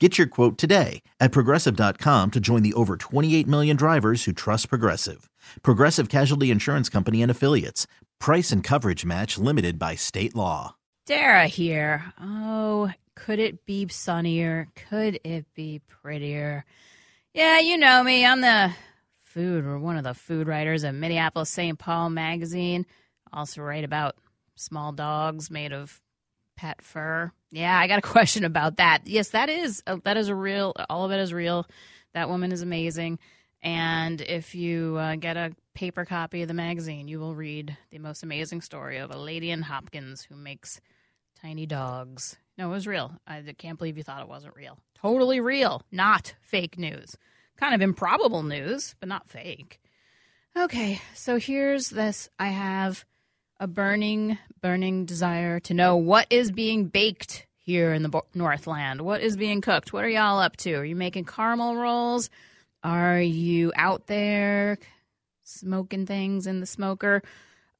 Get your quote today at progressive.com to join the over 28 million drivers who trust Progressive. Progressive Casualty Insurance Company and Affiliates. Price and coverage match limited by state law. Dara here. Oh, could it be sunnier? Could it be prettier? Yeah, you know me. I'm the food or one of the food writers at Minneapolis St. Paul magazine. Also write about small dogs made of pet fur. Yeah, I got a question about that. Yes, that is uh, that is a real. All of it is real. That woman is amazing. And if you uh, get a paper copy of the magazine, you will read the most amazing story of a lady in Hopkins who makes tiny dogs. No, it was real. I can't believe you thought it wasn't real. Totally real, not fake news. Kind of improbable news, but not fake. Okay, so here's this. I have a burning, burning desire to know what is being baked here in the Northland. What is being cooked? What are y'all up to? Are you making caramel rolls? Are you out there smoking things in the smoker?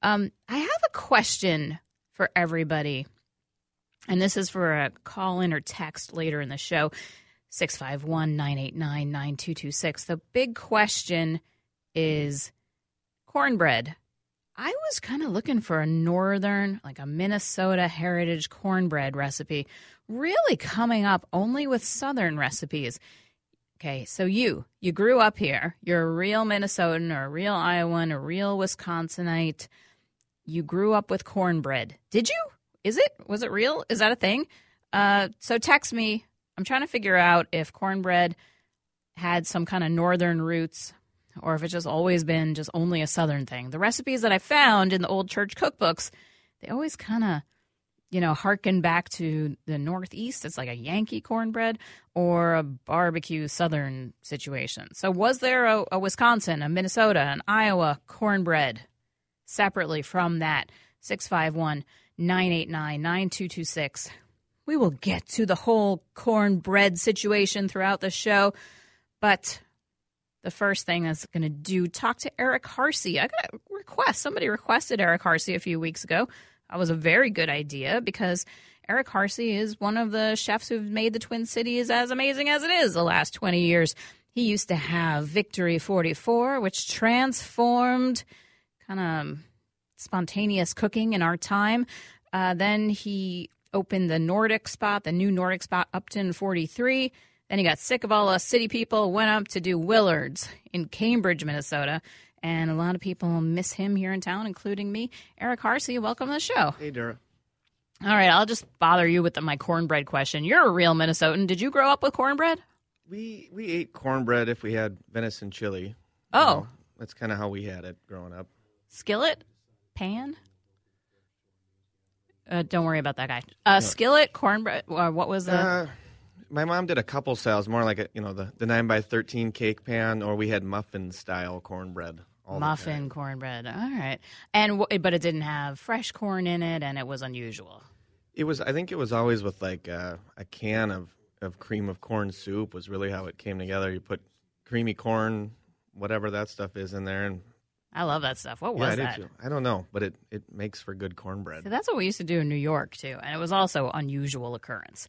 Um, I have a question for everybody. And this is for a call in or text later in the show 651 989 9226. The big question is cornbread. I was kind of looking for a northern, like a Minnesota heritage cornbread recipe, really coming up only with southern recipes. Okay, so you, you grew up here. You're a real Minnesotan or a real Iowan, a real Wisconsinite. You grew up with cornbread. Did you? Is it? Was it real? Is that a thing? Uh, so text me. I'm trying to figure out if cornbread had some kind of northern roots or if it's just always been just only a southern thing. The recipes that I found in the old church cookbooks, they always kind of, you know, harken back to the Northeast. It's like a Yankee cornbread or a barbecue southern situation. So, was there a, a Wisconsin, a Minnesota, an Iowa cornbread separately from that? 651 989 9226. We will get to the whole cornbread situation throughout the show, but the first thing that's going to do talk to Eric Harcey. I got a request. Somebody requested Eric Harcey a few weeks ago. That was a very good idea because Eric Harcey is one of the chefs who've made the Twin Cities as amazing as it is the last 20 years. He used to have Victory 44, which transformed kind of spontaneous cooking in our time. Uh, then he opened the Nordic spot, the new Nordic spot, Upton 43 then he got sick of all us city people, went up to do Willard's in Cambridge, Minnesota. And a lot of people miss him here in town, including me. Eric Harcey, welcome to the show. Hey, Dara. All right, I'll just bother you with the, my cornbread question. You're a real Minnesotan. Did you grow up with cornbread? We we ate cornbread if we had venison chili. Oh, you know, that's kind of how we had it growing up. Skillet, pan. Uh, don't worry about that guy. Uh, no. Skillet, cornbread. Uh, what was the? Uh, my mom did a couple styles, more like a you know the the nine by thirteen cake pan, or we had muffin style cornbread. muffin cornbread. All right, and but it didn't have fresh corn in it, and it was unusual. It was. I think it was always with like a, a can of of cream of corn soup was really how it came together. You put creamy corn, whatever that stuff is, in there, and I love that stuff. What was yeah, I that? I don't know, but it, it makes for good cornbread. So that's what we used to do in New York too, and it was also unusual occurrence.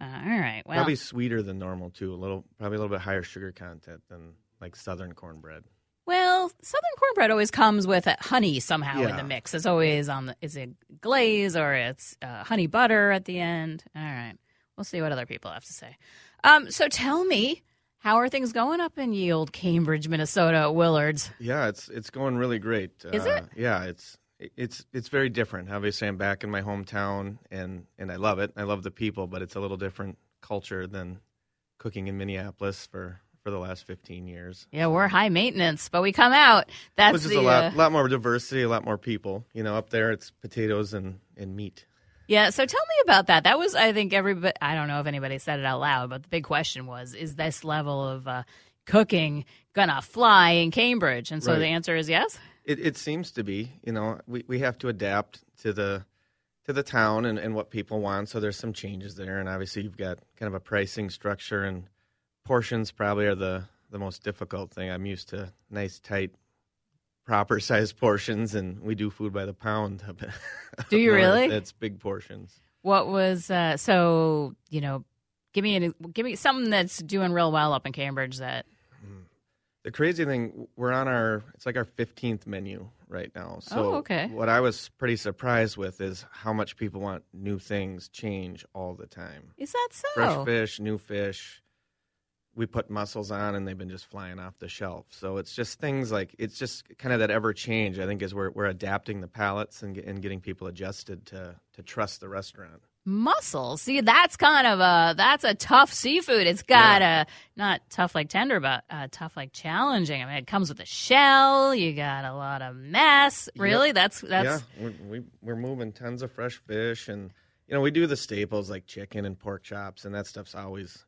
Uh, all right. Well, probably sweeter than normal too. A little, probably a little bit higher sugar content than like Southern cornbread. Well, Southern cornbread always comes with honey somehow yeah. in the mix. It's always on the is it glaze or it's uh, honey butter at the end. All right. We'll see what other people have to say. Um, so tell me, how are things going up in ye old Cambridge, Minnesota, at Willards? Yeah, it's it's going really great. Is uh, it? Yeah, it's it's it's very different. Obviously, I'm back in my hometown, and and I love it. I love the people, but it's a little different culture than cooking in Minneapolis for for the last 15 years. Yeah, we're high maintenance, but we come out. That's Which is the a lot, uh, lot more diversity, a lot more people. You know, up there it's potatoes and, and meat. yeah. So tell me about that. That was, I think, everybody. I don't know if anybody said it out loud, but the big question was: Is this level of uh, cooking gonna fly in Cambridge? And so Right. the answer is yes. It, it seems to be. You know, we, we have to adapt to the to the town and, and what people want. So there's some changes there, and obviously you've got kind of a pricing structure and portions probably are the the most difficult thing. I'm used to nice, tight, proper sized portions, and we do food by the pound. Do you really? It's big portions. What was uh, so? You know, give me an, give me something that's doing real well up in Cambridge. That The crazy thing, we're on our it's like our 15th menu right now. So Oh, okay. what I was pretty surprised with is how much people want new things change all the time. is that so? Fresh fish, new fish. We put mussels on and they've been just flying off the shelf. So it's just things like it's just kind of that ever change. I think as we're we're adapting the palates and, and getting people adjusted to to trust the restaurant. Mussels. See, that's kind of a that's a tough seafood. It's got a not tough like tender, but uh, tough like challenging. I mean, it comes with a shell. You got a lot of mess. Really, that's that's yeah, we're, we, we're moving tons of fresh fish, and you know we do the staples like chicken and pork chops, and that stuff's always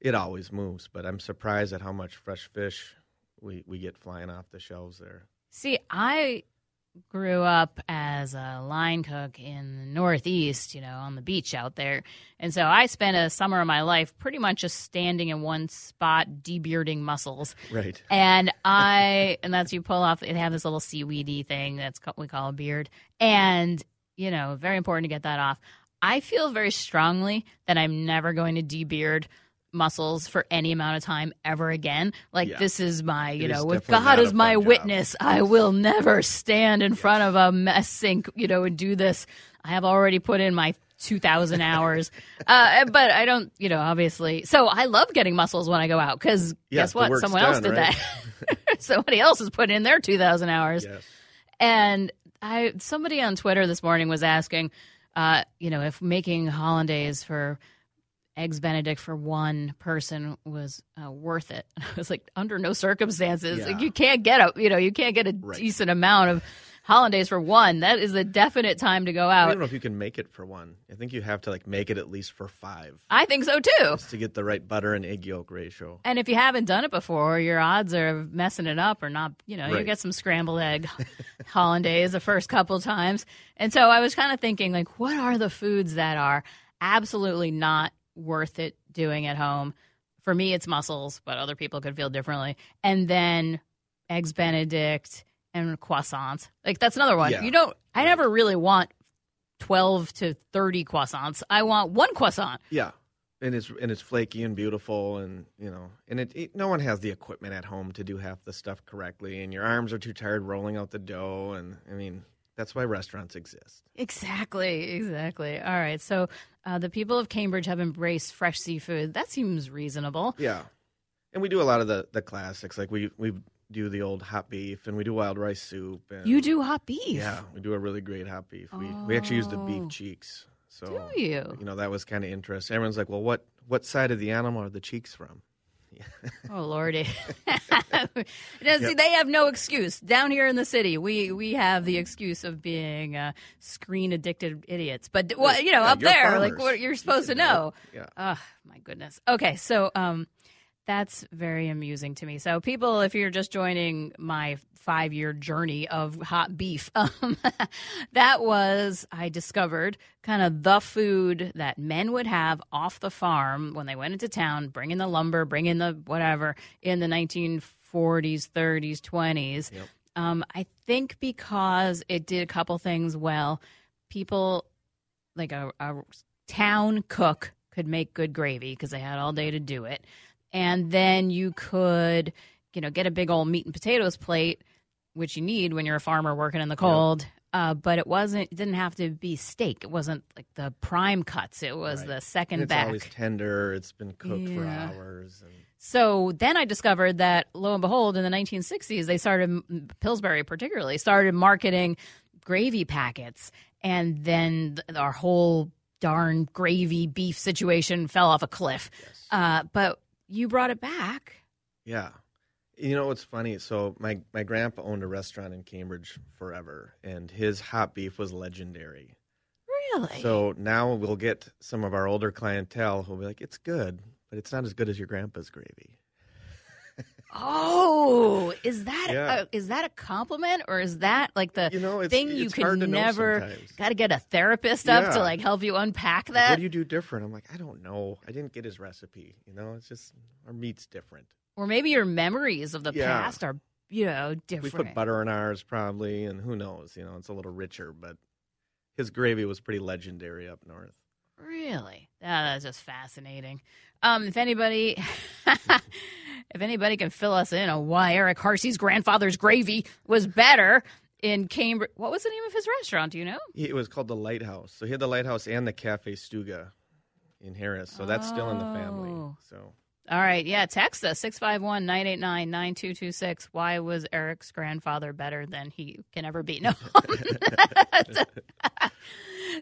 it always moves. But I'm surprised at how much fresh fish we we get flying off the shelves there. See, I grew up as a line cook in the Northeast, you know, on the beach out there. And so I spent a summer of my life pretty much just standing in one spot, debearding mussels. Right. And I, and that's you pull off, they have this little seaweedy thing that's what we call a beard. And, you know, very important to get that off. I feel very strongly that I'm never going to debeard mussels for any amount of time ever again. Like Yeah. this is my, you It is know, with God as my job. witness, I will never stand in front of a mess sink, you know, and do this. I have already put in my 2000 hours. Uh, but I don't, you know, obviously. So I love getting mussels when I go out because Yeah, guess what? Someone else did right? that. Somebody else has put in their 2000 hours. Yes. And I somebody on Twitter this morning was asking, uh, you know, if making hollandaise for eggs Benedict for one person was uh, worth it. I was like, under no circumstances, like you can't get a, you know, you can't get a Right. decent amount of hollandaise for one. That is a definite time to go out. I don't know if you can make it for one. I think you have to like make it at least for five I think so too. just to get the right butter and egg yolk ratio. And if you haven't done it before, your odds are of messing it up or not. You know, you get some scrambled egg hollandaise the first couple times. And so I was kind of thinking, like, what are the foods that are absolutely not worth it doing at home? For me, it's mussels, but other people could feel differently. And then eggs Benedict and croissants. Like that's another one. Yeah. You don't. I never really want twelve to thirty croissants. I want one croissant. Yeah. And it's and it's flaky and beautiful and you know and it, it no one has the equipment at home to do half the stuff correctly and your arms are too tired rolling out the dough and I mean that's why restaurants exist. Exactly, exactly. All right. So uh, the people of Cambridge have embraced fresh seafood. That seems reasonable. Yeah, and we do a lot of the the classics like we we do the old hot beef and we do wild rice soup. And, You do hot beef. Yeah, we do a really great hot beef. We we actually use the Oh. beef cheeks. So Do you? you know that was kind of interesting. Everyone's like, well, what what side of the animal are the cheeks from? Oh lordy. now, See, they have no excuse. Down here in the city, we we have the excuse of being uh, screen addicted idiots. But what you know, Yeah, up there, like what you're You supposed to can do it. know. Yeah. Oh my goodness. Okay, so um, that's very amusing to me. So people, if you're just joining my five year journey of hot beef, um, that was I discovered kind of the food that men would have off the farm when they went into town, bring in the lumber, bring in the whatever in the 1940s, 30s, 20s. Yep. Um, I think because it did a couple things well, people like a, a town cook could make good gravy because they had all day to do it. And then you could, you know, get a big old meat and potatoes plate, which you need when you're a farmer working in the cold. Uh, but it wasn't. It didn't have to be steak. It wasn't like the prime cuts. It was Right. the second it's back. always tender. It's been cooked for hours. And So then I discovered that lo and behold, in the 1960s, they started Pillsbury particularly started marketing gravy packets, and then th- our whole darn gravy beef situation fell off a cliff. Uh, but you brought it back. yeah, you know what's funny? So my my grandpa owned a restaurant in Cambridge forever, and his hot beef was legendary. Really? So now we'll get some of our older clientele who'll be like, "It's good, but it's not as good as your grandpa's gravy." Oh, is that Yeah. a, is that a compliment or is that like the You know, it's- thing you it's to know never got to get a therapist up to like help you unpack Like, that? what do you do different? I'm like, I don't know. I didn't get his recipe. You know, it's just our meat's different. or maybe your memories of the Yeah. past are you know different. We put butter in ours probably, and who knows? You know, it's a little richer, but his gravy was pretty legendary up north. Really? Ah, that's just fascinating. Um, if anybody, if anybody can fill us in on why Eric Harcey's grandfather's gravy was better in Cambridge, what was the name of his restaurant? Do you know? It was called the Lighthouse. So he had the Lighthouse and the Cafe Stuga in Harris. So that's still in the family. Oh. So All right, yeah. Text us six five one nine eight nine nine two two six. Why was Eric's grandfather better than he can ever be? No.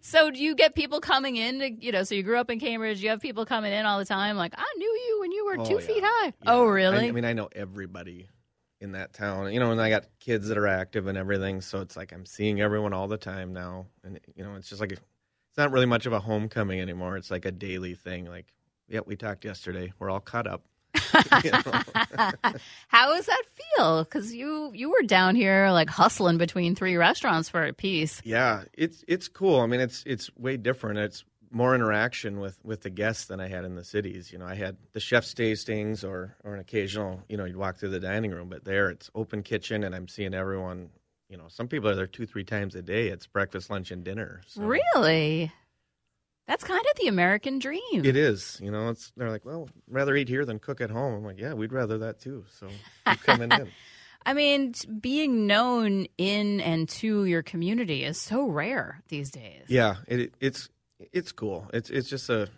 so do you get people coming in? To, you know, so you grew up in Cambridge. You have people coming in all the time. Like I knew you when you were Oh, two yeah. feet high. yeah. Oh, I- really? I, mean, I know everybody in that town. You know, and I got kids that are active and everything. So it's like I'm seeing everyone all the time now. And, you know, it's just like, it's not really much of a homecoming anymore. It's like a daily thing. Like, yeah, we talked yesterday. We're all caught up. How does that feel? Because you you were down here like hustling between three restaurants for a piece. Yeah, it's it's cool. I mean, it's it's way different. It's more interaction with with the guests than I had in the cities. You know, I had the chef's tastings or or an occasional. You know, you'd walk through the dining room, but there it's open kitchen, and I'm seeing everyone. You know, some people are there two three times a day. It's breakfast, lunch, and dinner. So Really? That's kind of the American dream. It is. You know, it's they're like, well, rather eat here than cook at home. I'm like, yeah, we'd rather that too. So coming in. I mean, being known in and to your community is so rare these days. Yeah, it, it's it's cool. It's it's just a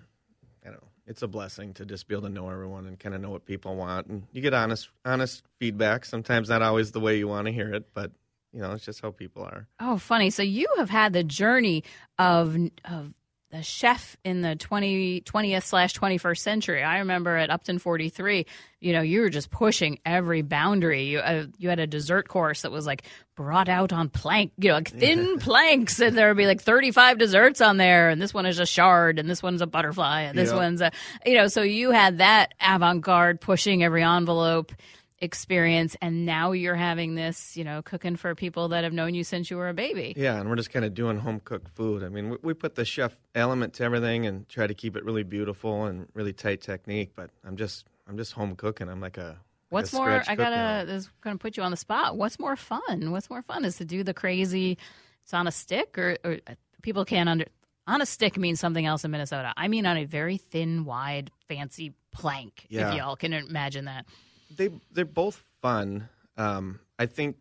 I don't know. It's a blessing to just be able to know everyone and kind of know what people want, and you get honest honest feedback. Sometimes not always the way you want to hear it, but you know, it's just how people are. Oh, funny. So you have had the journey of of the chef in the 20, 20th slash 21st century. I remember at Upton 43, you know, you were just pushing every boundary. You, uh, you had a dessert course that was like brought out on plank, you know, like thin planks, and there would be like 35 desserts on there. And this one is a shard, and this one's a butterfly, and this Yeah. one's a, you know, so you had that avant garde pushing every envelope experience and now you're having this you know cooking for people that have known you since you were a baby Yeah, and we're just kind of doing home cooked food. I mean, we, we put the chef element to everything and try to keep it really beautiful and really tight technique. But I'm just I'm just home cooking. I'm like a like a What's more? I gotta. This is gonna put you on the spot. What's more fun? What's more fun is to do the crazy. It's on a stick, or, or uh, people can't under. On a stick means something else in Minnesota. I mean on a very thin, wide, fancy plank. Yeah. If y'all can imagine that. They they're both fun. Um, I think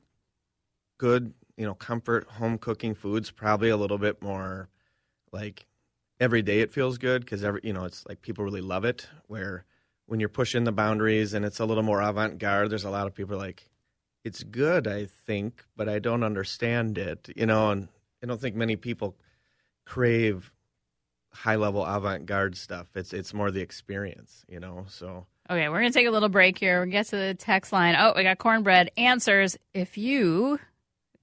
good, you know, comfort home cooking foods probably a little bit more like every day it feels good because every you know it's like people really love it. Where when you're pushing the boundaries and it's a little more avant garde, there's a lot of people like it's good, I think, but I don't understand it. You know, and I don't think many people crave high level avant garde stuff. It's it's more the experience, you know. So Okay, we're gonna take a little break here. We'll get to the text line. Oh, we got cornbread answers. If you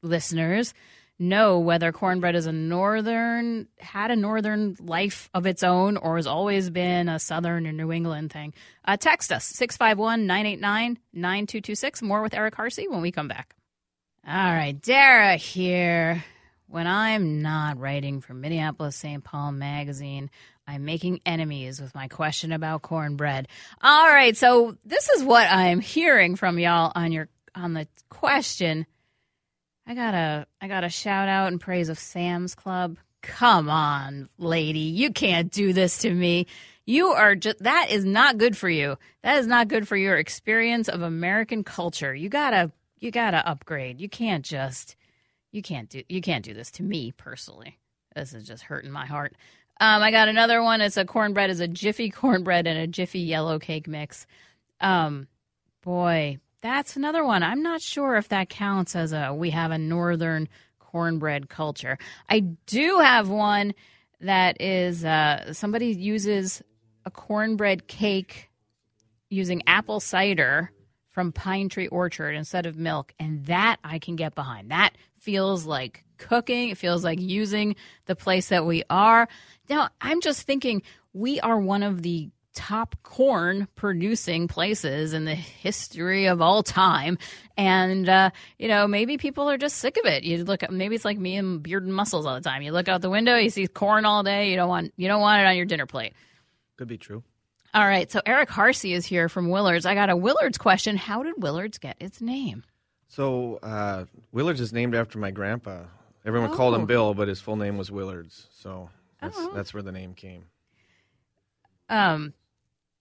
listeners know whether cornbread is a northern had a northern life of its own or has always been a southern or New England thing, uh, text us 651-989-9226. More with Eric Harcey when we come back. All right, Dara here. When I'm not writing for Minneapolis St. Paul magazine, I'm making enemies with my question about cornbread. All right, so this is what I'm hearing from y'all on your on the question. I gotta I gotta shout out and praise of Sam's Club. Come on, lady, you can't do this to me. You are just that is not good for you. That is not good for your experience of American culture. You gotta you gotta upgrade. You can't just you can't do you can't do this to me personally. This is just hurting my heart. Um, I got another one. It's a cornbread. It's a Jiffy cornbread and a Jiffy yellow cake mix. Um, boy, that's another one. I'm not sure if that counts as a we have a northern cornbread culture. I do have one that is uh, somebody uses a cornbread cake using apple cider from Pine Tree Orchard instead of milk, and that I can get behind. That feels like cooking. It feels like using the place that we are. Now, I'm just thinking we are one of the top corn producing places in the history of all time. And, uh, you know, maybe people are just sick of it. You look at, maybe it's like me and beard and mussels all the time. You look out the window, you see corn all day. You don't want, you don't want it on your dinner plate. Could be true. All right. So Eric Harcey is here from Willards. I got a Willards question. How did Willards get its name? So uh, Willards is named after my grandpa. Everyone called Oh. him Bill, but his full name was Willards. So that's Oh. that's where the name came. Um,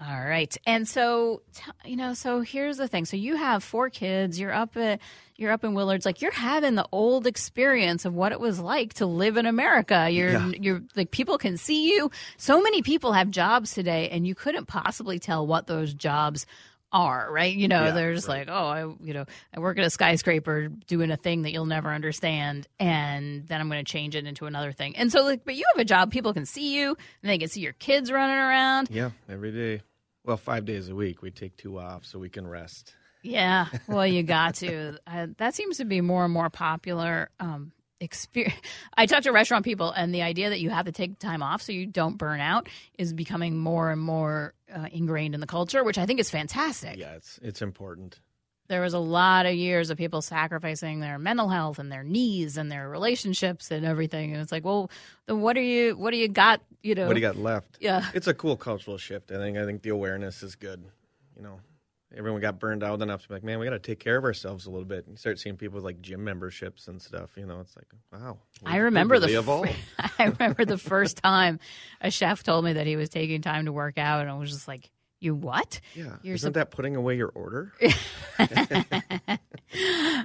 all right, and so you know, so here's the thing. So you have four kids. You're up at you're up in Willards. Like you're having the old experience of what it was like to live in America. You're Yeah. you're like people can see you. So many people have jobs today, and you couldn't possibly tell what those jobs are. Right? You know, Yeah, they're just right. like, oh, I you know, I work at a skyscraper doing a thing that you'll never understand, and then I'm going to change it into another thing. And so, like, but you have a job. People can see you, and they can see your kids running around. Yeah, every day. Well, five days a week. We take two off so we can rest. Yeah, well, you got to. Uh, that seems to be more and more popular. Um, experience. I talk to restaurant people, and the idea that you have to take time off so you don't burn out is becoming more and more uh, ingrained in the culture, which I think is fantastic. Yeah, it's it's important. There was a lot of years of people sacrificing their mental health and their knees and their relationships and everything, and it's like, well, then what are you what do you got? You know, What do you got left? Yeah. It's a cool cultural shift. I think. I think the awareness is good. You know, everyone got burned out enough to be like, man, we got to take care of ourselves a little bit. And you start seeing people with like gym memberships and stuff. You know, it's like, wow. I remember the. I remember the first time a chef told me that he was taking time to work out, and I was just like, "You what?" Yeah, You're isn't sup- that putting away your order?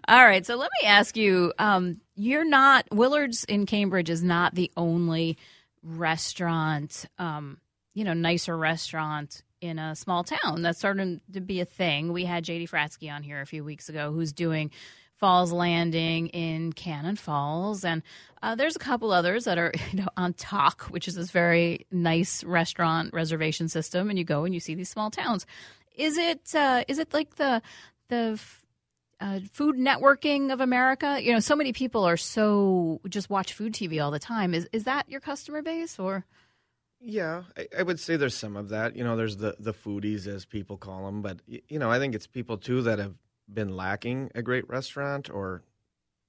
All right, so let me ask you: um, You're not Willards in Cambridge is not the only restaurant, um, you know, nicer restaurant in a small town that's starting to be a thing. We had JD Fratzke on here a few weeks ago, who's doing Falls Landing in Cannon Falls, and uh, there's a couple others that are you know on Tock, which is this very nice restaurant reservation system, and you go and you see these small towns. Is it uh, is it like the the uh, food networking of America? You know, so many people are so just watch food TV all the time. Is is that your customer base or? Yeah, I, I would say there's some of that. You know, there's the the foodies as people call them, but you know, I think it's people too that have been lacking a great restaurant or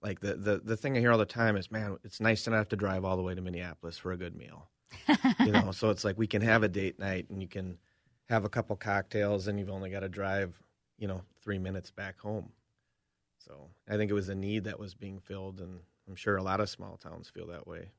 like the the the thing I hear all the time is, man, it's nice to not have to drive all the way to Minneapolis for a good meal. you know, so it's like we can have a date night and you can have a couple cocktails and you've only got to drive, you know, 3 minutes back home. So, I think it was a need that was being filled and I'm sure a lot of small towns feel that way.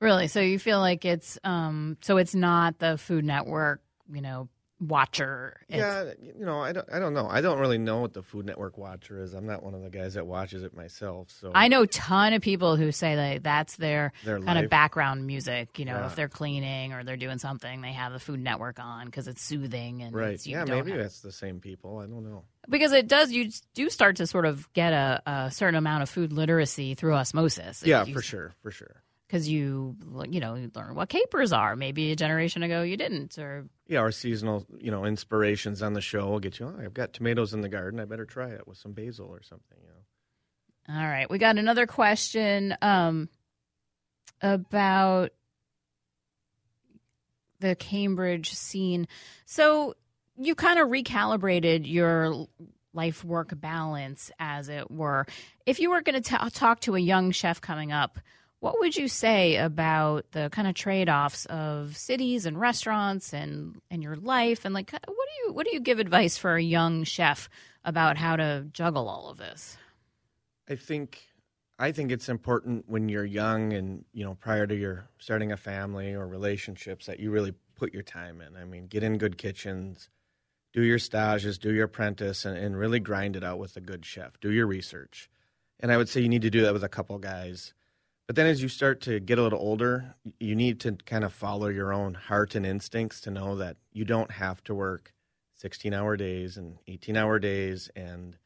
Really? So you feel like it's um so it's not the Food Network, you know, watcher. It's, Yeah, you know, I don't, I don't know. I don't really know what the Food Network watcher is. I'm not one of the guys that watches it myself. So I know a ton of people who say that that's their, Their kind of background music. You know, Yeah. if they're cleaning or they're doing something, they have the Food Network on because it's soothing and right, it's, you yeah, maybe have- that's the same people. I don't know. because it does. You do start to sort of get a, a certain amount of food literacy through osmosis. Yeah, You- for sure, for sure. Because you you know you learn what capers are. Maybe a generation ago you didn't, or Yeah, our seasonal, you know, inspirations on the show will get you. Oh, I've got tomatoes in the garden. I better try it with some basil or something. You know. all right. We got another question um, about the Cambridge scene. So you kind of recalibrated your life work balance, as it were. If you were going to talk to a young chef coming up, what would you say about the kind of trade offs of cities and restaurants and, and your life? And like, what do you what do you give advice for a young chef about how to juggle all of this? I think I think it's important when you're young and you know prior to your starting a family or relationships that you really put your time in. I mean, get in good kitchens, do your stages, do your apprentice, and, and really grind it out with a good chef. Do your research, and I would say you need to do that with a couple guys. But then as you start to get a little older, you need to kind of follow your own heart and instincts to know that you don't have to work 16 hour days and 18 hour days and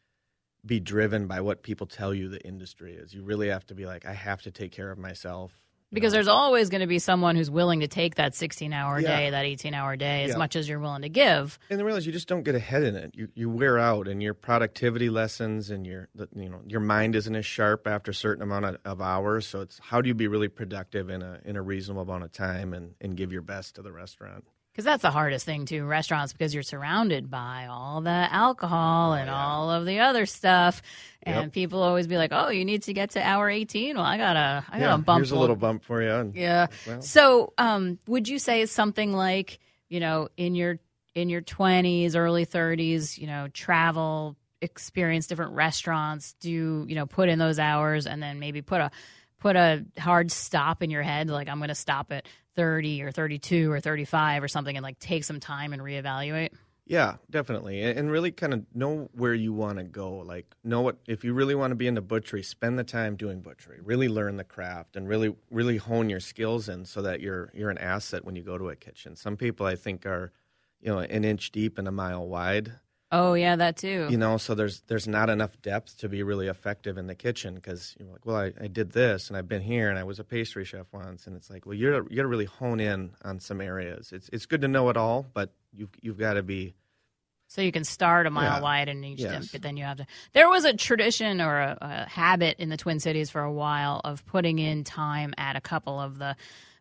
be driven by what people tell you the industry is. You really have to be like, I have to take care of myself. Because there's always going to be someone who's willing to take that 16 hour Yeah. day, that 18 hour day, as Yeah. much as you're willing to give. and then realize you just don't get ahead in it. You you wear out, and your productivity lessons, and your you know your mind isn't as sharp after a certain amount of, of hours. So it's how do you be really productive in a in a reasonable amount of time and and give your best to the restaurant. Because that's the hardest thing too, restaurants, because you're surrounded by all the alcohol and yeah. all of the other stuff, and Yep. people always be like, "Oh, you need to get to hour 18." Well, I gotta, I gotta bump here's a little bump for you. And, Yeah. Well- so, um, would you say something like, you know, in your in your 20s, early 30s, you know, travel, experience different restaurants, do, you know, put in those hours and then maybe put a put a hard stop in your head like I'm going to stop at 30 or 32 or 35 or something and like take some time and reevaluate? Yeah, definitely, and, really kind of know where you want to go. Like, know what if you really want to be into butchery, spend the time doing butchery. Really learn the craft, and really, really hone your skills in, so that you're you're an asset when you go to a kitchen. Some people, I think, are, you know, an inch deep and a mile wide. Oh, yeah, that too. You know, so there's there's not enough depth to be really effective in the kitchen because you're like, well, I, I did this and I've been here and I was a pastry chef once, and it's like, well, you're you got to really hone in on some areas. It's it's good to know it all, but you've you've got to be So you can start a mile Yeah. wide in each Yes. dip, but then you have to. There was a tradition or a, a habit in the Twin Cities for a while of putting in time at a couple of the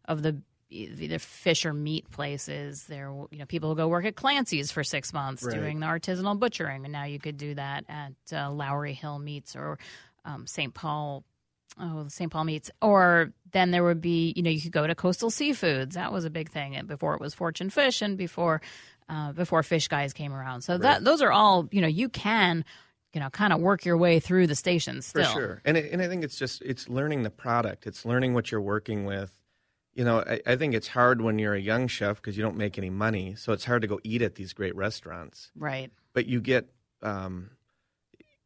of the either fish or meat places. There, you know, people will go work at Clancy's for six months Right. doing the artisanal butchering, and now you could do that at uh, Lowry Hill Meats or um, St. Paul. Oh, St. Paul meats. Or then there would be, you know, you could go to Coastal Seafoods. That was a big thing and before it was Fortune Fish and before uh, before Fish Guys came around. So that those are all, you know, you can, you know, kind of work your way through the stations still. For sure, and it, and I think it's just it's learning the product. It's learning what you're working with. You know, I, I think it's hard when you're a young chef because you don't make any money, so it's hard to go eat at these great restaurants. Right. But you get um,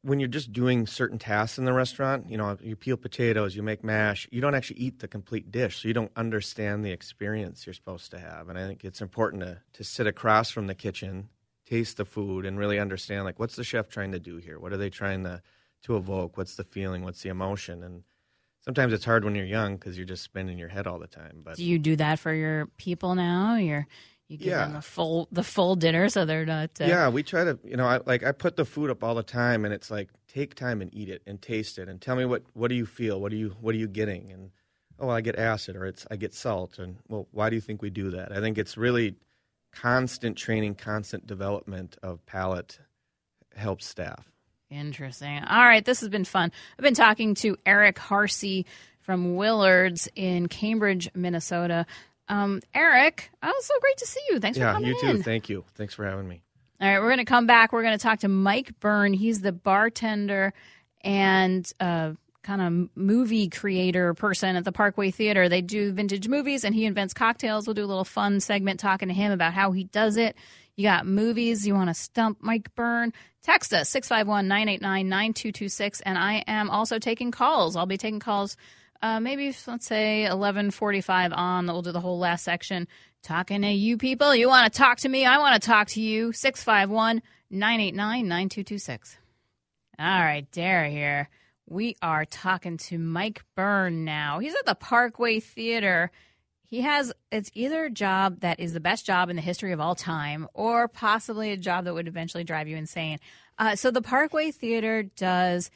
when you're just doing certain tasks in the restaurant. You know, you peel potatoes, you make mash. You don't actually eat the complete dish, so you don't understand the experience you're supposed to have. And I think it's important to to sit across from the kitchen, taste the food, and really understand like what's the chef trying to do here? What are they trying to to evoke? What's the feeling? What's the emotion? And sometimes it's hard when you're young because you're just spinning your head all the time. But Do you do that for your people now? You're you give them Yeah. the full the full dinner so they're not. Uh, yeah, we try to, you know, I, like I put the food up all the time, and it's like take time and eat it and taste it, and tell me what what do you feel? What are you what are you getting? And oh, I get acid or it's I get salt, and well, why do you think we do that? I think it's really constant training, constant development of palate helps staff. Interesting. All right, this has been fun. I've been talking to Eric Harcey from Willards in Cambridge, Minnesota. Um, Eric, oh, so great to see you. Thanks for having me. yeah, you too. in. Thank you. Thanks for having me. All right, we're going to come back. We're going to talk to Mike Byrne. He's the bartender and uh, kind of movie creator person at the Parkway Theater. They do vintage movies and he invents cocktails. We'll do a little fun segment talking to him about how he does it. You got movies, you want to stump Mike Byrne? Text us 651 989 9226. And I am also taking calls. I'll be taking calls uh, maybe let's say 11:45 on. We'll do the whole last section talking to you people. You want to talk to me? I want to talk to you. 651-989-9226. All right, Dara here. We are talking to Mike Byrne now. He's at the Parkway Theater. He has it's either a job that is the best job in the history of all time, or possibly a job that would eventually drive you insane. Uh, so the Parkway Theater does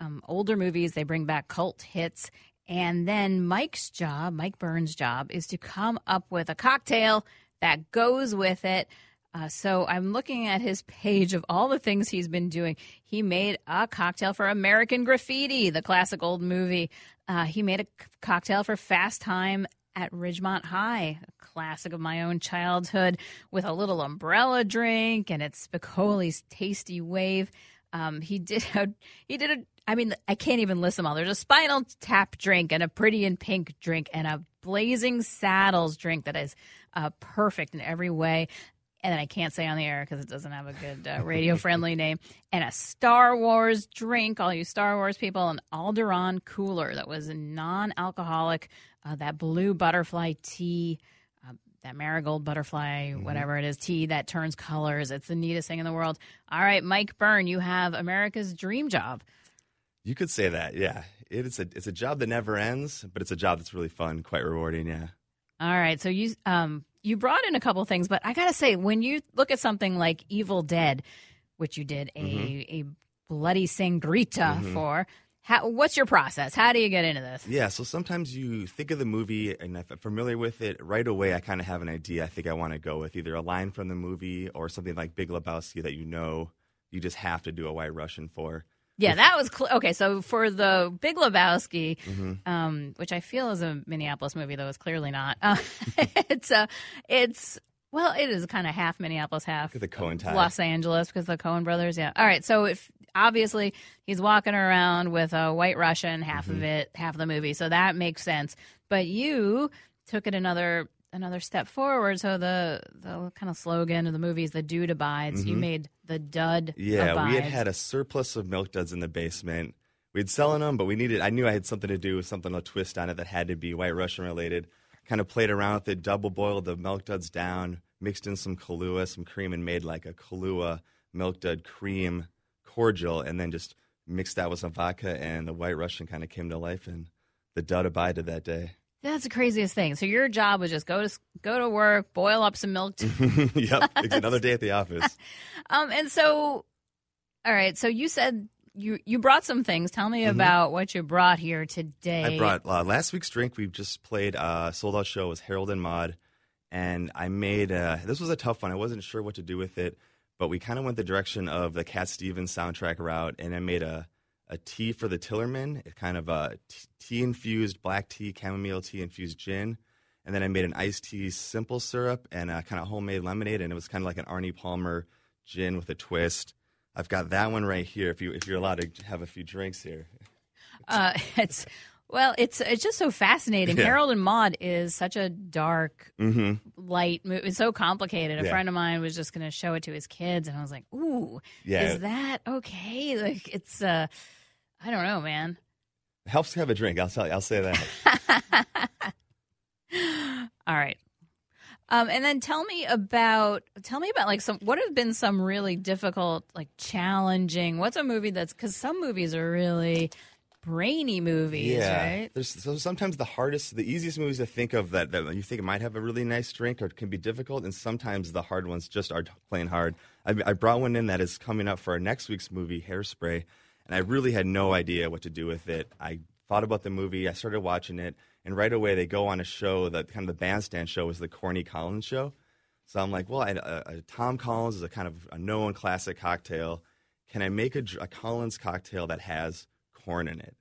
um, older movies. They bring back cult hits. And then Mike's job, Mike Byrne's job, is to come up with a cocktail that goes with it. Uh, so I'm looking at his page of all the things he's been doing. He made a cocktail for American Graffiti, the classic old movie. Uh, he made a cocktail for Fast Time at Ridgemont High, a classic of my own childhood, with a little umbrella drink and it's Spicoli's Tasty Wave. Um, he did a, he did a, I mean, I can't even list them all. There's a Spinal Tap drink and a Pretty in Pink drink and a Blazing Saddles drink that is uh, perfect in every way. and then I can't say on the air because it doesn't have a good uh, radio friendly name, and a Star Wars drink, all you Star Wars people, an Alderaan cooler that was non alcoholic, uh, that blue butterfly tea. uh, That marigold butterfly, whatever it is, tea that turns colors. It's the neatest thing in the world. All right, Mike Byrne, you have America's dream job. You could say that, yeah. It is a it's a job that never ends, but it's a job that's really fun, quite rewarding, yeah. All right, so you um you brought in a couple things, but I gotta say, when you look at something like Evil Dead, which you did a a bloody sangrita for, how, what's your process? How do you get into this? Yeah, so sometimes you think of the movie, and if I'm familiar with it, right away I kind of have an idea I think I want to go with either a line from the movie or something like Big Lebowski that you know you just have to do a White Russian for. Yeah, that was cl- okay. So for the Big Lebowski, Mm-hmm. um, which I feel is a Minneapolis movie, though it's clearly not. Uh, it's uh, it's well, it is kind of half Minneapolis, half the Coen tie. Los Angeles because the Coen brothers. Yeah. All right. So if obviously he's walking around with a White Russian, half Mm-hmm. of it, half of the movie, so that makes sense. But you took it another another step forward. So the the kind of slogan of the movie is "the dude abides." You made the dud. Mm-hmm. Yeah, we had had a surplus of milk duds in the basement. We'd selling them, but we needed. I knew I had something to do with something a twist on it that had to be White Russian related. Kind of played around with it, double boiled the milk duds down, mixed in some Kahlua, some cream, and made like a Kahlua milk dud cream cordial, and then just mixed that with some vodka, and the White Russian kind of came to life, and the dud abided that day. That's the craziest thing. So your job was just go to go to work, boil up some milk. yep, it's another day at the office. um, and so, all right. So you said you you brought some things. Tell me about what you brought here today. Mm-hmm. I brought uh, last week's drink. We just played uh, sold out show was Harold and Maude, and I made uh, this was a tough one. I wasn't sure what to do with it, but we kind of went the direction of the Cat Stevens soundtrack route, and I made a a tea for the Tillerman, a kind of a tea infused black tea, chamomile tea infused gin. And then I made an iced tea simple syrup and a kind of homemade lemonade, and it was kind of like an Arnie Palmer gin with a twist. I've got that one right here. If you if you're allowed to have a few drinks here, Uh, it's well, it's it's just so fascinating. Yeah. Harold and Maude is such a dark, mm-hmm. light movie. It's so complicated. A Yeah. friend of mine was just going to show it to his kids, and I was like, "Ooh, Yeah. is that okay?" Like it's uh, I don't know, man. helps to have a drink. I'll tell you. I'll say that. All right. Um, and then tell me about tell me about like some what have been some really difficult like challenging what's a movie that's because some movies are really brainy movies right There's so sometimes the hardest, the easiest movies to think of that, that you think might have a really nice drink or can be difficult, and sometimes the hard ones just are plain hard. I, I brought one in that is coming up for our next week's movie, Hairspray, and I really had no idea what to do with it. I thought about the movie, I started watching it, and right away they go on a show that kind of the bandstand show is the Corny Collins show. So I'm like, well, I, uh, uh, Tom Collins is a kind of a known classic cocktail. Can I make a, a Collins cocktail that has corn in it?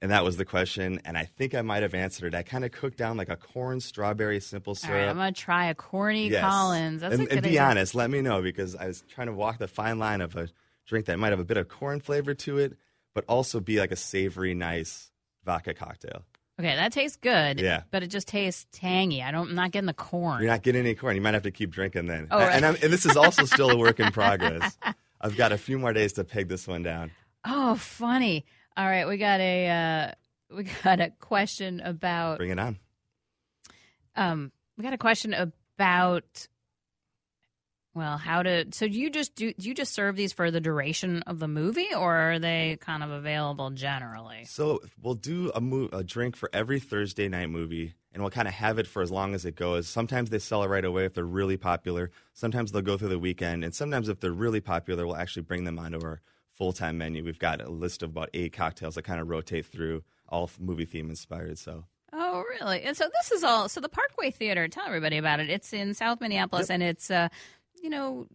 And that was the question. And I think I might have answered it. I kind of cooked down like a corn strawberry simple syrup. right i'm gonna try a corny Yes. collins that's and, a good and be idea. honest, let me know because I was trying to walk the fine line of a drink that might have a bit of corn flavor to it, but also be like a savory, nice vodka cocktail. okay that tastes good Yeah. but it just tastes tangy i don't i'm not getting the corn You're not getting any corn. You might have to keep drinking then. Oh, right. and, I'm, and this is also still a work in progress. I've got a few more days to peg this one down. Oh funny all right we got a uh we got a question about Bring it on. um we got a question about well how to so do you just do, do you just serve these for the duration of the movie or are they kind of available generally So we'll do a, mo- a drink for every Thursday night movie, and we'll kind of have it for as long as it goes. Sometimes they sell it right away if they're really popular. Sometimes they'll go through the weekend, and sometimes if they're really popular, we'll actually bring them onto our full time menu. We've got a list of about eight cocktails that kind of rotate through, all movie theme inspired. So oh really and so this is all so the parkway theater tell everybody about it it's in south minneapolis and it's uh you know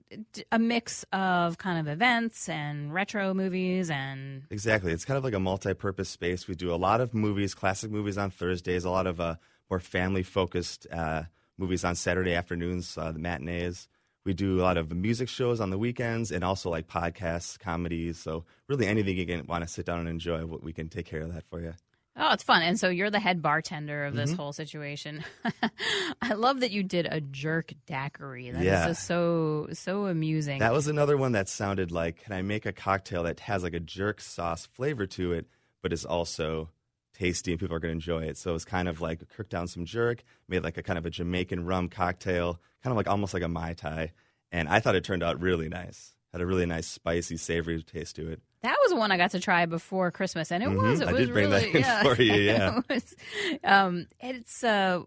a mix of kind of events and retro movies and Exactly. It's kind of like a multi-purpose space. We do a lot of movies, classic movies on Thursdays, a lot of uh, more family-focused uh, movies on Saturday afternoons, uh, the matinees. We do a lot of music shows on the weekends and also like podcasts, comedies. So really anything you can want to sit down and enjoy, we can take care of that for you. Oh, it's fun. And so you're the head bartender of this Mm-hmm. whole situation. I love that you did a jerk daiquiri. That is Yeah. just so so amusing. That was another one that sounded like, can I make a cocktail that has like a jerk sauce flavor to it, but is also tasty and people are going to enjoy it? So it was kind of like cooked down some jerk, made like a kind of a Jamaican rum cocktail, kind of like almost like a Mai Tai. And I thought it turned out really nice. Had a really nice, spicy, savory taste to it. That was one I got to try before Christmas, and it was. It Mm-hmm. I was did bring that really, in yeah. for you, yeah. it was, um, it's uh,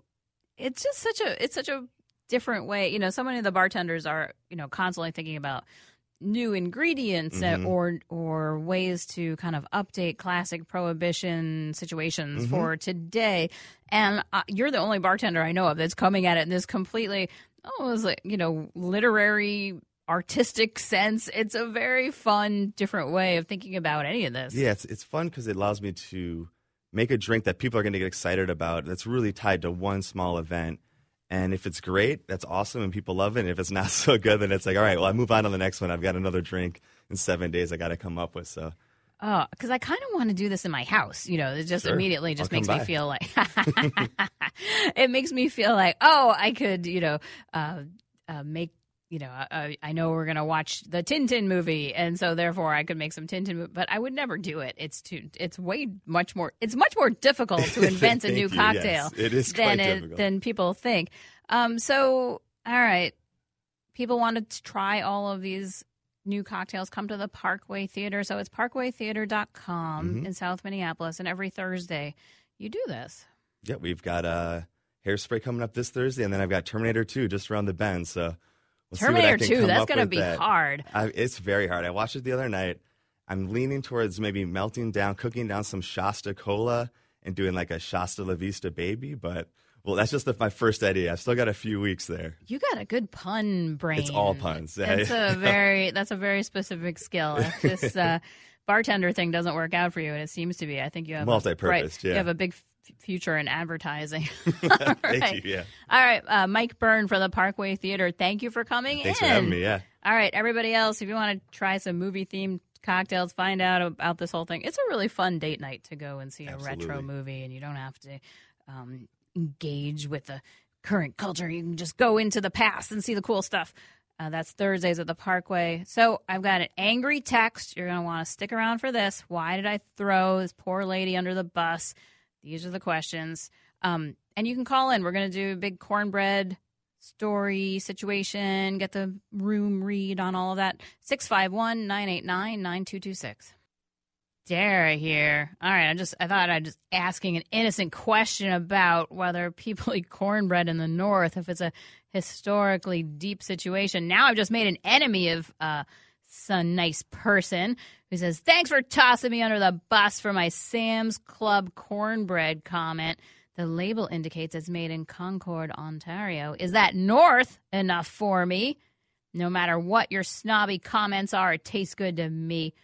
it's just such a it's such a different way. You know, so many of the bartenders are you know constantly thinking about new ingredients Mm-hmm. or or ways to kind of update classic prohibition situations Mm-hmm. for today. And uh, you're the only bartender I know of that's coming at it in this completely almost like you know literary artistic sense. It's a very fun, different way of thinking about any of this. Yeah, it's it's fun because it allows me to make a drink that people are going to get excited about. That's really tied to one small event. And if it's great, that's awesome, and people love it. And if it's not so good, then it's like, all right, well, I move on to the next one. I've got another drink in seven days. I got to come up with. So Oh, because I kind of want to do this in my house. You know, it just Sure. immediately just I'll makes me feel like it makes me feel like oh, I could you know uh, uh, make. You know, uh, I know we're gonna watch the Tintin movie, and so therefore I could make some Tintin. But I would never do it. It's too. It's way much more. It's much more difficult to invent a new you. cocktail Yes, it is than it, than people think. Um. So, all right, people wanted to try all of these new cocktails come to the parkway theater so it's parkwaytheater.com Mm-hmm. in south minneapolis and every thursday you do this yeah, we've got uh, hairspray coming up this Thursday, and then I've got Terminator 2 just around the bend. So we'll see what I terminator 2 that's going to be that. hard I, it's very hard. I watched it the other night. I'm leaning towards maybe melting down, cooking down some Shasta cola and doing like a Shasta La Vista baby. But well, that's just the, my first idea. I've still got a few weeks there. you got a good pun brain It's all puns. that's a very that's a very specific skill if this uh, bartender thing doesn't work out for you and it seems to be i think you have a, Multi-purpose, right, you have a big future in advertising Thank right. you. Yeah. all right uh, mike byrne from the parkway theater thank you for coming Thanks in for having me. Yeah. All right, everybody else, if you want to try some movie themed cocktails, find out about this whole thing. It's a really fun date night to go and see a retro movie, and you don't have to um, engage with the current culture. You can just go into the past and see the cool stuff. Uh, that's Thursdays at the Parkway. So I've got an angry text. You're going to want to stick around for this. Why did I throw this poor lady under the bus? These are the questions. Um, and you can call in. We're going to do a big cornbread story situation, get the room read on all of that. 651 989 9226. Dara here. All right, I just I thought I'd just asking an innocent question about whether people eat cornbread in the north, if it's a historically deep situation. Now I've just made an enemy of uh some nice person who says, Thanks for tossing me under the bus for my Sam's Club cornbread comment. The label indicates it's made in Concord, Ontario. Is that north enough for me? No matter what your snobby comments are, it tastes good to me.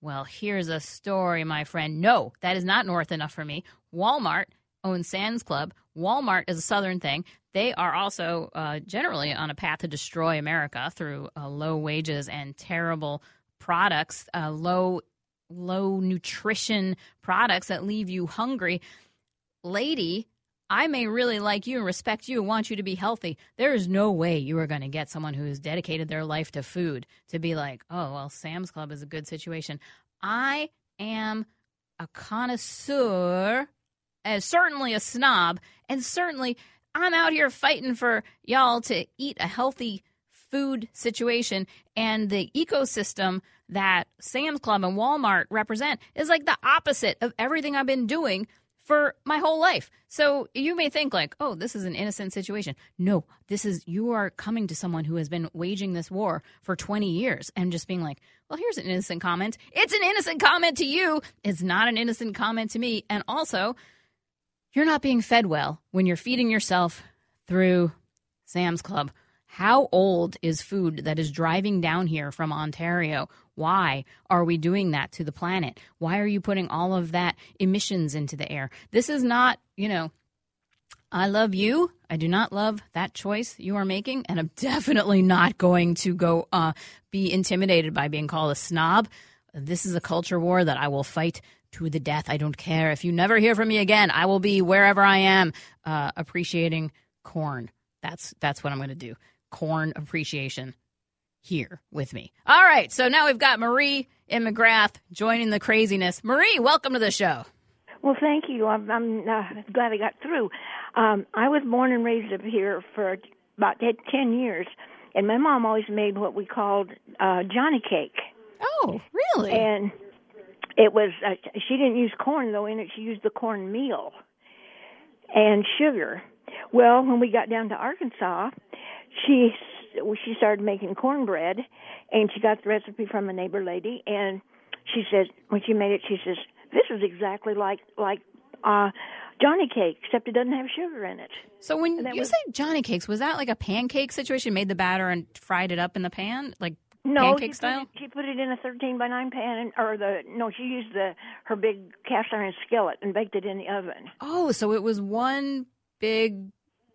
Well, here's a story, my friend. No, that is not north enough for me. Walmart owns Sam's Club. Walmart is a southern thing. They are also uh, generally on a path to destroy America through uh, low wages and terrible products, uh, low low nutrition products that leave you hungry. Lady, I may really like you and respect you and want you to be healthy. There is no way you are going to get someone who has dedicated their life to food to be like, oh, well, Sam's Club is a good situation. I am a connoisseur, and certainly a snob, and certainly I'm out here fighting for y'all to eat a healthy food situation. And the ecosystem that Sam's Club and Walmart represent is like the opposite of everything I've been doing for my whole life. So you may think like, "Oh, this is an innocent situation." No, this is you are coming to someone who has been waging this war for 20 years and just being like, "Well, here's an innocent comment." It's an innocent comment to you. It's not an innocent comment to me. And also, you're not being fed well when you're feeding yourself through Sam's Club. How old is food that is driving down here from Ontario? Why are we doing that to the planet? Why are you putting all of that emissions into the air? This is not, you know, I love you. I do not love that choice you are making, and I'm definitely not going to go uh, be intimidated by being called a snob. This is a culture war that I will fight to the death. I don't care. If you never hear from me again, I will be wherever I am uh, appreciating corn. That's that's what I'm going to do. Corn appreciation here with me. All right. So now we've got Marie and McGrath joining the craziness. Marie, welcome to the show. Well, thank you. I'm, I'm uh, glad I got through. Um, I was born and raised up here for about 10 years, and my mom always made what we called uh, Johnny cake. Oh, really? And it was, uh, she didn't use corn, though, in it. She used the corn meal and sugar. Well, when we got down to Arkansas, she she started making cornbread, and she got the recipe from a neighbor lady, and she says when she made it, she says this is exactly like like uh Johnny cake, except it doesn't have sugar in it. So when you was, say Johnny cakes, was that like a pancake situation? Made the batter and fried it up in the pan, like no, pancake she style? Put it, she put it in a thirteen by nine pan, or the no, she used the her big cast iron skillet and baked it in the oven. Oh, so it was one big,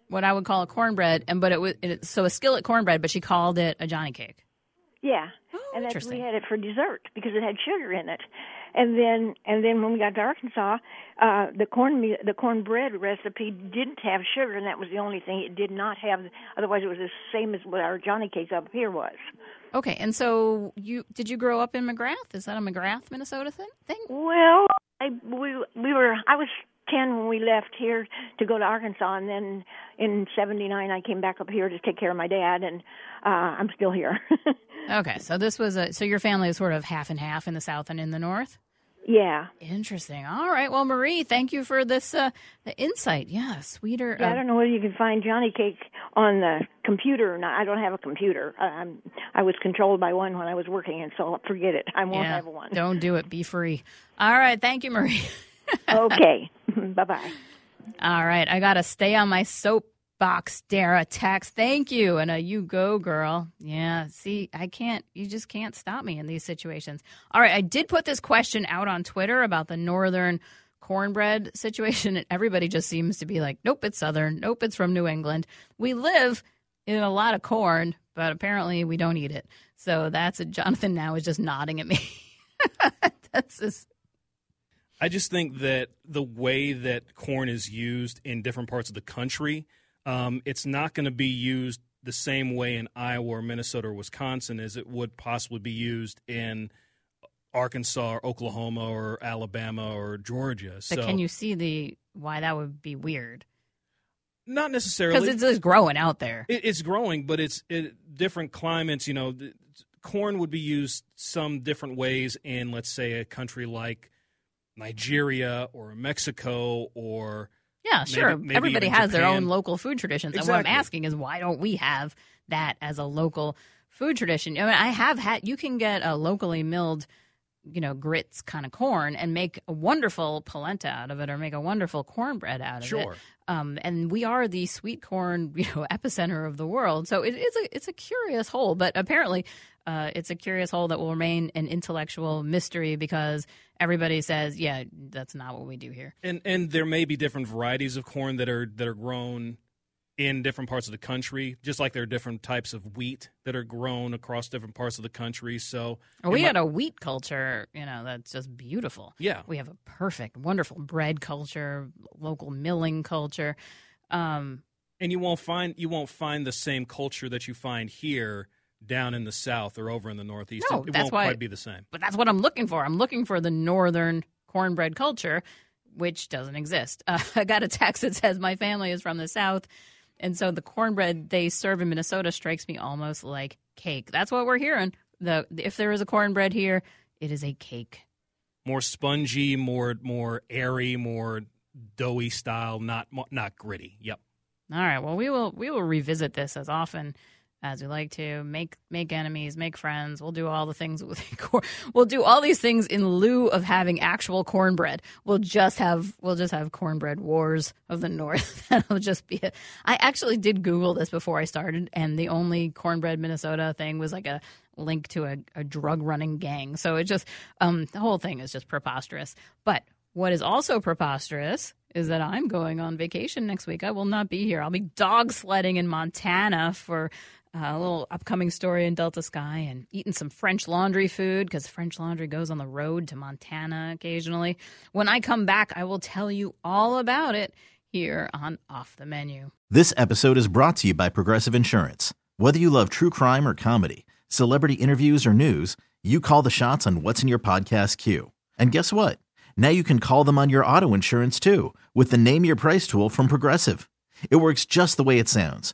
what I would call a cornbread, and but it was it, so a skillet cornbread, but she called it a Johnny cake. Yeah, Oh, and that's we had it for dessert because it had sugar in it. And then and then when we got to Arkansas, uh the corn me- the cornbread recipe didn't have sugar, and that was the only thing it did not have. Otherwise, it was the same as what our Johnny cake up here was. Okay, and so you did you grow up in McGrath? Is that a McGrath, Minnesota thing? Well, I we we were I was ten when we left here to go to Arkansas, and then in '79 I came back up here to take care of my dad, and uh I'm still here. Okay, so this was a so your family is sort of half and half in the south and in the north. Yeah. Interesting. All right. Well, Marie, thank you for this uh, the insight. Yeah, sweeter. Yeah, I uh, don't know whether you can find Johnny Cake on the computer or not. I don't have a computer. I, I'm I was controlled by one when I was working, and so forget it. I won't yeah, have one. Don't do it. Be free. All right. Thank you, Marie. okay. bye bye. All right. I got to stay on my soapbox, Dara text. Thank you. And a you go, girl. Yeah. See, I can't, you just can't stop me in these situations. All right. I did put this question out on Twitter about the northern cornbread situation, and everybody just seems to be like, nope, it's southern. Nope, it's from New England. We live in a lot of corn, but apparently we don't eat it. So that's Jonathan now is just nodding at me. that's just, I just think that the way that corn is used in different parts of the country, um, it's not going to be used the same way in Iowa or Minnesota or Wisconsin as it would possibly be used in Arkansas or Oklahoma or Alabama or Georgia. but so can you see the why that would be weird? not necessarily Because it's growing out there. It, it's growing, but it's it, different climates. You know, the, corn would be used some different ways in, let's say, a country like Nigeria or Mexico or Yeah, sure. maybe Everybody even has their own local food traditions. And what I'm asking is why don't we have that as a local food tradition? I mean, I have had you can get a locally milled, you know, grits kind of corn and make a wonderful polenta out of it or make a wonderful cornbread out of it. Sure. Um, and we are the sweet corn, you know, epicenter of the world. So it is a it's a curious hole, but apparently uh, it's a curious hole that will remain an intellectual mystery because everybody says, yeah, that's not what we do here. and and there may be different varieties of corn that are that are grown in different parts of the country, just like there are different types of wheat that are grown across different parts of the country. So we it got a wheat culture, you know, that's just beautiful. yeah, We have a perfect, wonderful bread culture, local milling culture. Um, and you won't find you won't find the same culture that you find here down in the south or over in the northeast. No, it, it that's won't why- quite be the same. but that's what I'm looking for. I'm looking for the northern cornbread culture, which doesn't exist. Uh, I got a text that says my family is from the south, and so the cornbread they serve in Minnesota strikes me almost like cake. That's what we're hearing. The if there is a cornbread here, it is a cake. More spongy, more more airy, more doughy style, not not gritty. Yep. All right. Well, we will we will revisit this as often as we like to. Make make enemies, make friends. We'll do all the things. With we'll do all these things in lieu of having actual cornbread. We'll just have we'll just have cornbread wars of the North. That'll just be it. I actually did Google this before I started, and the only cornbread Minnesota thing was like a link to a, a drug running gang. So it just um the whole thing is just preposterous. But what is also preposterous is that I'm going on vacation next week. I will not be here. I'll be dog sledding in Montana for a little upcoming story in Delta Sky and eating some French Laundry food because French Laundry goes on the road to Montana occasionally. When I come back, I will tell you all about it here on Off the Menu. This episode is brought to you by Progressive Insurance. Whether you love true crime or comedy, celebrity interviews or news, you call the shots on what's in your podcast queue. And guess what? Now you can call them on your auto insurance too with the Name Your Price tool from Progressive. It works just the way it sounds.